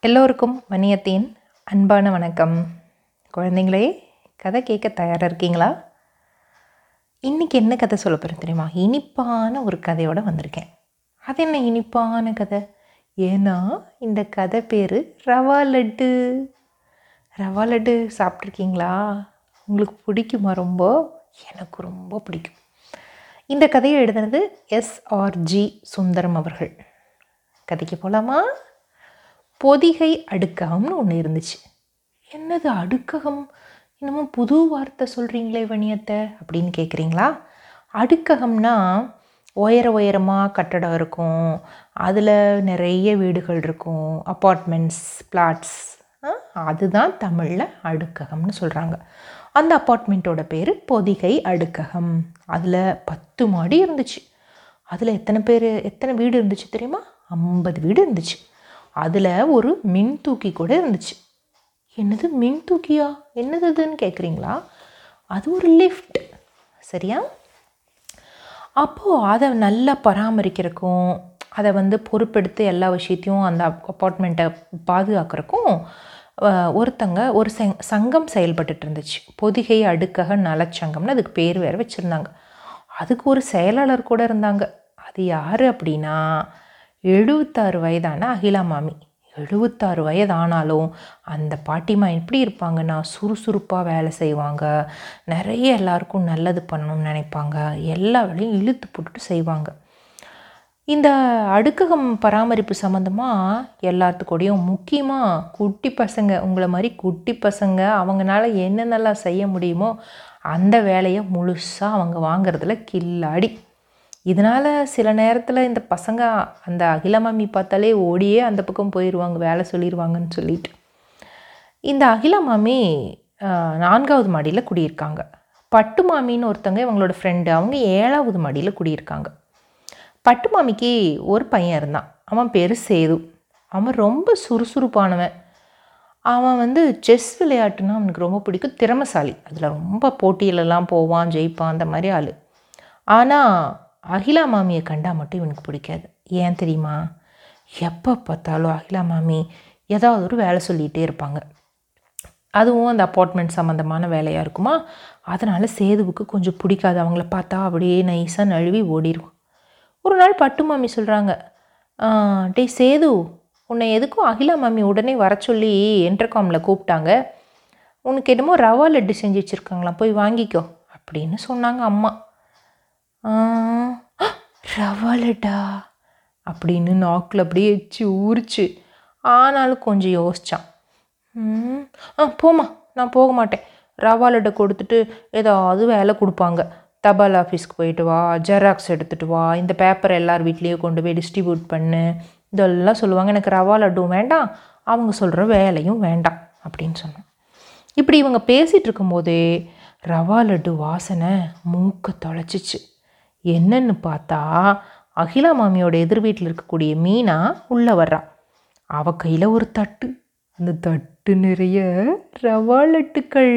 எல்லோருக்கும் மணியத்தின் அன்பான வணக்கம். குழந்தைங்களே கதை கேட்க தயாராக இருக்கீங்களா? இன்றைக்கி என்ன கதை சொல்ல போகிறேன் தெரியுமா? இனிப்பான ஒரு கதையோடு வந்திருக்கேன். அது என்ன இனிப்பான கதை? ஏன்னா இந்த கதை பேர் ரவா லட்டு. ரவா லட்டு சாப்பிட்ருக்கீங்களா உங்களுக்கு பிடிக்குமா ரொம்ப? எனக்கு ரொம்ப பிடிக்கும். இந்த கதையை எழுதுனது எஸ்ஆர்ஜி சுந்தரம் அவர்கள். கதைக்கு போகலாமா பொதிகை அடுக்ககம்னு ஒன்று இருந்துச்சு. என்னது அடுக்ககம்? இன்னமும் புது வார்த்தை சொல்கிறீங்களே வணியத்தை அப்படின்னு கேட்குறீங்களா அடுக்ககம்னா உயர உயரமாக கட்டடம் இருக்கும். அதில் நிறைய வீடுகள் இருக்கும். அப்பார்ட்மெண்ட்ஸ் பிளாட்ஸ் அதுதான் தமிழில் அடுக்ககம்னு சொல்கிறாங்க அந்த அப்பார்ட்மெண்ட்டோட பேர் பொதிகை அடுக்ககம். அதில் பத்து மாடி இருந்துச்சு. அதில் எத்தனை பேர் எத்தனை வீடு இருந்துச்சு தெரியுமா? ஐம்பது வீடு இருந்துச்சு. அதில் ஒரு மின் தூக்கி கூட இருந்துச்சு. என்னது மின் தூக்கியா? என்னது அதுன்னு கேட்குறீங்களா அது ஒரு லிஃப்ட் சரியா? அப்போது அதை நல்லா பராமரிக்கிறக்கும் அதை வந்து பொறுப்பெடுத்து எல்லா விஷயத்தையும் அந்த அப்பார்ட்மெண்ட்டை பாதுகாக்கிறக்கும் ஒருத்தங்க ஒரு செங் சங்கம் செயல்பட்டுட்டு இருந்துச்சு. பொதிகை அடுக்கக நலச்சங்கம்னு அதுக்கு பேர் வேறு வச்சுருந்தாங்க. அதுக்கு ஒரு செயலாளர் கூட இருந்தாங்க. அது யார் அப்படின்னா எழுபத்தாறு வயதான அகிலா மாமி. எழுபத்தாறு வயதானாலும் அந்த பாட்டிமா எப்படி இருப்பாங்கன்னா சுறுசுறுப்பாக வேலை செய்வாங்க நிறைய எல்லாருக்கும் நல்லது பண்ணணும்னு நினைப்பாங்க எல்லா வேலையும் இழுத்து போட்டுட்டு செய்வாங்க. இந்த அடுக்ககம் பராமரிப்பு சம்மந்தமாக எல்லாத்துக்கூடையும் முக்கியமாக குட்டி பசங்க உங்களை மாதிரி குட்டி பசங்க அவங்களால என்னென்னலாம் செய்ய முடியுமோ அந்த வேலையை முழுசாக அவங்க வாங்குறதுல கில்லாடி. இதனால் சில நேரத்தில் இந்த பசங்க அந்த அகிலமாமி பார்த்தாலே ஓடியே அந்த பக்கம் போயிடுவாங்க வேலை சொல்லிடுவாங்கன்னு சொல்லிட்டு. இந்த அகிலமாமி நான்காவது மாடியில் குடியிருக்காங்க. பட்டு மாமின்னு ஒருத்தவங்க இவங்களோட ஃப்ரெண்டு அவங்க ஏழாவது மாடியில் குடியிருக்காங்க. பட்டு மாமிக்கு ஒரு பையன் இருந்தான். அவன் பேர் சேது. அவன் ரொம்ப சுறுசுறுப்பானவன். அவன் வந்து செஸ் விளையாட்டுனா அவனுக்கு ரொம்ப பிடிக்கும். திறமசாலி. அதில் ரொம்ப போட்டியிலலாம் போவான் ஜெயிப்பான் அந்த மாதிரி ஆள். ஆனால் அகிலா மாமியை கண்டால் மட்டும் இவனுக்கு பிடிக்காது. ஏன் தெரியுமா? எப்போ பார்த்தாலும் அகிலா மாமி ஏதாவது ஒரு வேலை சொல்லிகிட்டே இருப்பாங்க. அதுவும் அந்த அப்பார்ட்மெண்ட் சம்மந்தமான வேலையாக இருக்குமா? அதனால் சேதுவுக்கு கொஞ்சம் பிடிக்காது. அவங்கள பார்த்தா அப்படியே நைஸாக நழுவி ஓடிடுவோம் ஒரு நாள் பட்டு மாமி சொல்கிறாங்க டே சேது உன்னை எதுக்கும் அகிலா மாமி உடனே வர சொல்லி என்டர்காமில் கூப்பிட்டாங்க. உனக்கு என்னமோ ரவா லட்டு செஞ்சு வச்சுருக்காங்களாம் போய் வாங்கிக்கோ. அப்படின்னு சொன்னாங்க அம்மா. ரவா லட்டா அப்படின்னு நாக்கில் அப்படியே எச்சு ஊறிச்சு ஆனாலும் கொஞ்சம் யோசித்தான் ஆ போமா நான் போக மாட்டேன். ரவா லட்டை கொடுத்துட்டு ஏதாவது வேலை கொடுப்பாங்க. தபால் ஆஃபீஸ்க்கு போயிட்டு வா ஜெராக்ஸ் எடுத்துகிட்டு வா இந்த பேப்பர் எல்லார் வீட்லேயே கொண்டு போய் டிஸ்ட்ரிபியூட் பண்ணு. இதெல்லாம் சொல்லுவாங்க எனக்கு ரவா லட்டும் வேண்டாம் அவங்க சொல்கிற வேலையும் வேண்டாம் அப்படின்னு சொன்னோம் இப்படி இவங்க பேசிகிட்டு இருக்கும்போதே ரவா லட்டு வாசனை மூக்க தொலைச்சிச்சு. என்னன்னு பார்த்தா அகிலா மாமியோட எதிர் வீட்டில் இருக்கக்கூடிய மீனா உள்ளே வர்றா. அவ கையில் ஒரு தட்டு. அந்த தட்டு நிறைய ரவா லட்டுக்கள்.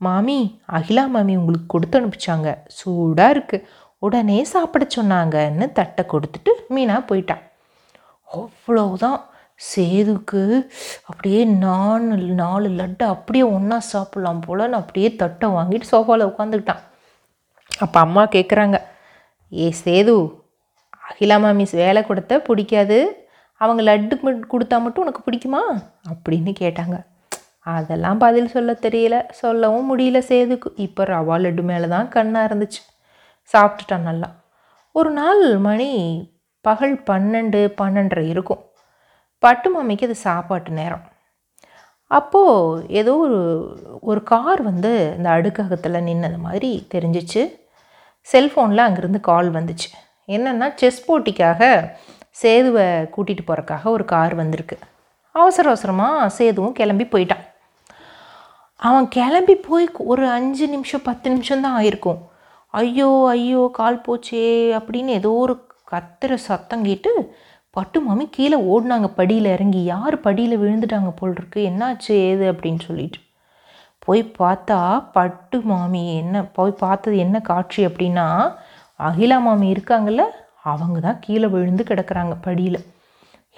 மாமி அகிலா மாமி உங்களுக்கு கொடுத்து அனுப்பிச்சாங்க. சூடாக இருக்குது உடனே சாப்பிட சொன்னாங்கன்னு தட்டை கொடுத்துட்டு மீனா போயிட்டான் அவ்வளவுதான். சேதுக்கு அப்படியே நாலு நாலு லட்டு அப்படியே ஒன்றா சாப்பிட்லாம் போலன்னு அப்படியே தட்டை வாங்கிட்டு சோஃபாவில் உட்காந்துக்கிட்டான் அப்போ அம்மா கேட்குறாங்க ஏ சேது அகிலா மிஸ் வேலை கொடுத்த பிடிக்காது. அவங்க லட்டு கொடுத்தா மட்டும் உனக்கு பிடிக்குமா? அப்படின்னு கேட்டாங்க. அதெல்லாம் பதில் சொல்ல தெரியல. சொல்லவும் முடியல சேதுக்கு. இப்போ ரவா லட்டு மேலே தான் கண்ணாக இருந்துச்சு. சாப்பிட்டுட்டான் நல்லா. ஒரு நாள் மணி பகல் பன்னெண்டு பன்னெண்டரை இருக்கும். பட்டு மாமிக்கு அது சாப்பாட்டு நேரம். அப்போது ஏதோ ஒரு ஒரு கார் வந்து இந்த அடுக்ககத்தில் நின்னது மாதிரி தெரிஞ்சிச்சு. செல்ஃபோனில் அங்கேருந்து கால் வந்துச்சு. என்னென்னா செஸ் போட்டிக்காக சேதுவை கூட்டிகிட்டு போகிறக்காக ஒரு கார் வந்திருக்கு. அவசர அவசரமாக சேதுவும் கிளம்பி போயிட்டான். அவன் கிளம்பி போய் ஒரு அஞ்சு நிமிஷம் பத்து நிமிஷம் தான் ஆயிருக்கும். ஐயோ ஐயோ கால் போச்சே அப்படின்னு ஏதோ ஒரு கத்துற சத்தம் கேட்டு பட்டு மாமி கீழே ஓடினாங்க. படியில் இறங்கி. யார் படியில் விழுந்துட்டாங்க போல் இருக்கு? என்னாச்சு ஏது அப்படின்னு சொல்லிட்டு. போய் பார்த்தா பட்டு மாமி என்ன போய் பார்த்தது என்ன காட்சி அப்படின்னா அகிலா மாமி இருக்காங்கல்ல அவங்க தான் கீழே விழுந்து கிடக்குறாங்க படியில்.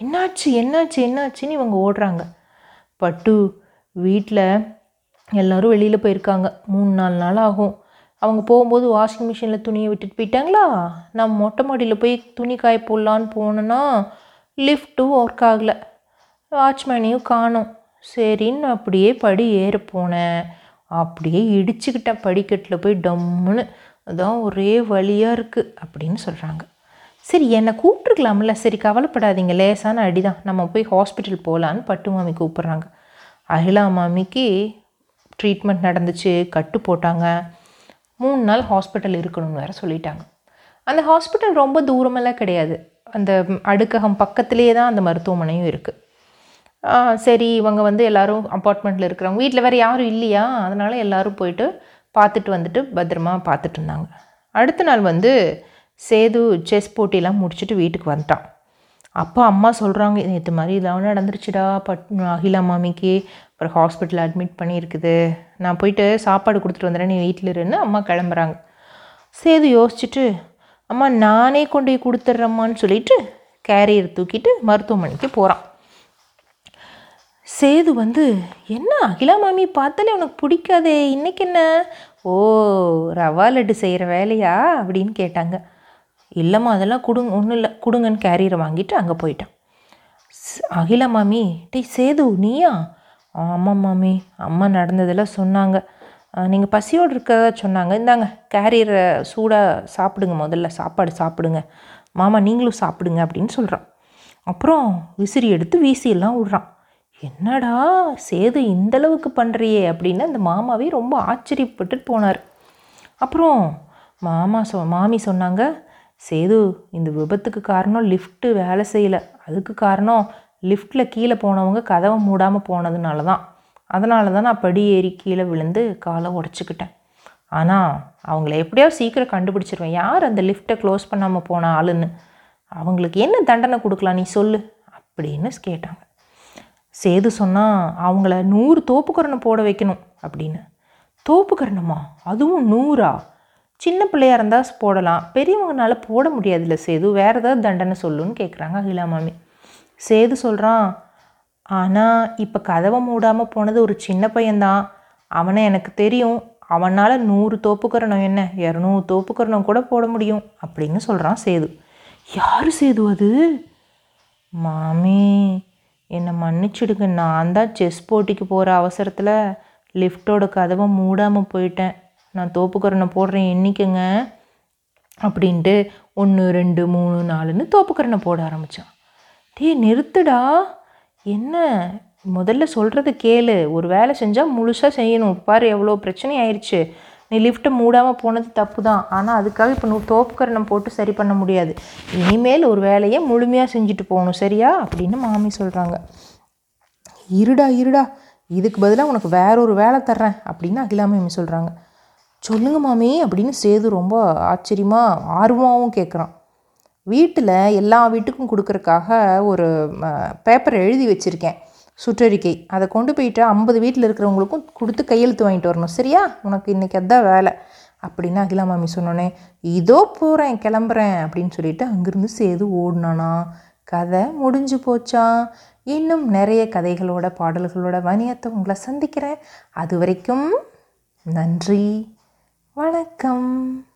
என்னாச்சு என்னாச்சு என்னாச்சுன்னு இவங்க ஓடுறாங்க. பட்டு வீட்டில் எல்லோரும் வெளியில் போயிருக்காங்க. மூணு நாலு நாள் ஆகும். அவங்க போகும்போது வாஷிங் மிஷினில் துணியை விட்டுட்டு போயிட்டாங்களா? நான் மொட்டை மாடியில் போய் துணி காய போடலான்னு போனேன்னா லிஃப்ட்டும் ஒர்க் ஆகலை. வாட்ச்மேனையும் காணும். சரின்னு அப்படியே படி ஏற போனேன். அப்படியே இடிச்சுக்கிட்டேன் படிக்கட்டில் போய் டம்முன்னு அதான் ஒரே வழியாக இருக்குது அப்படின்னு சொல்கிறாங்க சரி என்னை கூப்பிட்ருக்கலாம்ல சரி கவலைப்படாதீங்க லேசான அடிதான். நம்ம போய் ஹாஸ்பிட்டல் போகலான்னு பட்டு மாமி கூப்பிட்றாங்க. அகிலா மாமிக்கு ட்ரீட்மெண்ட் நடந்துச்சு கட்டு போட்டாங்க. மூணு நாள் ஹாஸ்பிட்டல் இருக்கணும்னு வேறு சொல்லிட்டாங்க. அந்த ஹாஸ்பிட்டல் ரொம்ப தூரமெல்லாம் கிடையாது. அந்த அடுக்ககம் பக்கத்துலேயே தான் அந்த மருத்துவமனையும் இருக்குது சரி இவங்க வந்து எல்லோரும் அப்பார்ட்மெண்ட்டில் இருக்கிறவங்க வீட்டில் வேறு யாரும் இல்லையா? அதனால் எல்லோரும் போயிட்டு பார்த்துட்டு வந்துட்டு பத்திரமா பார்த்துட்டு இருந்தாங்க. அடுத்த நாள் வந்து சேது செஸ் போட்டியெல்லாம் முடிச்சுட்டு வீட்டுக்கு வந்துட்டான். அப்போ அம்மா சொல்கிறாங்க நேற்று மாதிரி இதெல்லாம் நடந்துருச்சுடா பட் அகிலா மாமிக்கு அப்புறம் ஹாஸ்பிட்டல் அட்மிட் பண்ணியிருக்குது. நான் போயிட்டு சாப்பாடு கொடுத்துட்டு வந்துடுறேன் நீ வீட்டில் இருன்னு அம்மா கிளம்புறாங்க. சேது யோசிச்சுட்டு அம்மா நானே கொண்டு போய் கொடுத்துட்றம்மான்னு சொல்லிட்டு கேரியர் தூக்கிட்டு மருத்துவமனைக்கு போகிறான் சேது வந்து என்ன அகிலா மாமி பார்த்தாலே உனக்கு பிடிக்காதே இன்றைக்கி என்ன? ஓ ரவா லட்டு செய்கிற வேலையா? அப்படின்னு கேட்டாங்க. இல்லைம்மா அதெல்லாம் கொடுங்க ஒன்றும் இல்லை கொடுங்கன்னு கேரியரை வாங்கிட்டு அங்கே போயிட்டான். அகிலா மாமி டேய் சேது நீயா? ஆமாம் மாமி அம்மா நடந்ததெல்லாம் சொன்னாங்க. நீங்கள் பசியோடு இருக்கிறதா சொன்னாங்க. இந்தாங்க கேரியரை சூடாக சாப்பிடுங்க முதல்ல சாப்பாடு சாப்பிடுங்க. மாமா நீங்களும் சாப்பிடுங்க அப்படின்னு சொல்கிறான் அப்புறம் விசிறி எடுத்து வீசியெல்லாம் விட்றான். என்னடா சேது இந்தளவுக்கு பண்ணுறியே அப்படின்னு அந்த மாமாவே ரொம்ப ஆச்சரியப்பட்டு போனார். அப்புறம் மாமா சொ மாமி சொன்னாங்க சேது இந்த விபத்துக்கு காரணம் லிஃப்ட்டு வேலை செய்யலை. அதுக்கு காரணம் லிஃப்ட்டில் கீழே போனவங்க கதவை மூடாமல் போனதுனால தான் அதனால தான் நான் படி ஏறி கீழே விழுந்து காலை உடச்சிக்கிட்டேன். ஆனால் அவங்கள எப்படியாவது சீக்கிரம் கண்டுபிடிச்சிருவேன். யார் அந்த லிஃப்ட்டை க்ளோஸ் பண்ணாமல் போன ஆளுன்னு? அவங்களுக்கு என்ன தண்டனை கொடுக்கலாம் நீ சொல்லு அப்படின்னு கேட்டாங்க. சேது சொன்னால் அவங்கள நூறு தோப்புக்கரணம் போட வைக்கணும் அப்படின்னு. தோப்புக்கரணமா? அதுவும் நூறா? சின்ன பிள்ளையாக இருந்தால் போடலாம். பெரியவங்கனால போட முடியாதுல்ல சேது. வேறு ஏதாவது தண்டனை சொல்லுன்னு கேட்குறாங்க அகிலா மாமி. சேது சொல்கிறான் ஆனால் இப்போ கதவை மூடாமல் போனது ஒரு சின்ன பையன்தான். அவனை எனக்கு தெரியும். அவனால் நூறு தோப்புக்கரணம் என்ன? இரநூறு தோப்புக்கரணம் கூட போட முடியும் அப்படின்னு சொல்கிறான் சேது. யார் சேது அது? மாமி என்னை மன்னிச்சிடுங்க. நான் தான் செஸ் போட்டிக்கு போகிற அவசரத்தில் லிஃப்ட்டோட கதவை மூடாமல் போயிட்டேன். நான் தோப்புக்கரணை போடுறேன் எண்ணிக்கங்க. அப்படின்ட்டு ஒன்று ரெண்டு மூணு நாலுன்னு தோப்புக்கரணை போட ஆரம்பித்தான் டே நிறுத்துடா. என்ன? முதல்ல சொல்கிறது கேளு. ஒரு வேலை செஞ்சால் முழுசாக செய்யணும். பாரு எவ்வளோ பிரச்சனை ஆயிடுச்சு நீ லிஃப்ட்டை மூடாமல் போனது தப்பு தான் ஆனால் அதுக்காக இப்போ நூ தோப்புக்கரணம் போட்டு சரி பண்ண முடியாது. இனிமேல் ஒரு வேலையை முழுமையாக செஞ்சுட்டு போகணும் சரியா? அப்படின்னு மாமி சொல்கிறாங்க இருடா இருடா. இதுக்கு பதிலாக உனக்கு வேற ஒரு வேலை தர்றேன் அப்படின்னு அகிலாமி சொல்கிறாங்க சொல்லுங்க மாமி அப்படின்னு சேது ரொம்ப ஆச்சரியமாக ஆர்வமாகவும் கேட்குறான் வீட்டில் எல்லா வீட்டுக்கும் கொடுக்குறக்காக ஒரு பேப்பர் எழுதி வச்சுருக்கேன். சுற்றறிக்கை. அதை கொண்டு போயிட்டு ஐம்பது வீட்டில் இருக்கிறவங்களுக்கும் கொடுத்து கையெழுத்து வாங்கிட்டு வரணும். சரியா? உனக்கு இன்றைக்கி அதான் வேலை. அப்படின்னு அகிலா மாமி சொன்னோன்னே இதோ போகிறேன் கிளம்புறேன் அப்படின்னு சொல்லிட்டு அங்கேருந்து சேது ஓடினானா. கதை முடிஞ்சு போச்சா? இன்னும் நிறைய கதைகளோட பாடல்களோட வணியத்தை உங்களை சந்திக்கிறேன். அது வரைக்கும் நன்றி. வணக்கம்.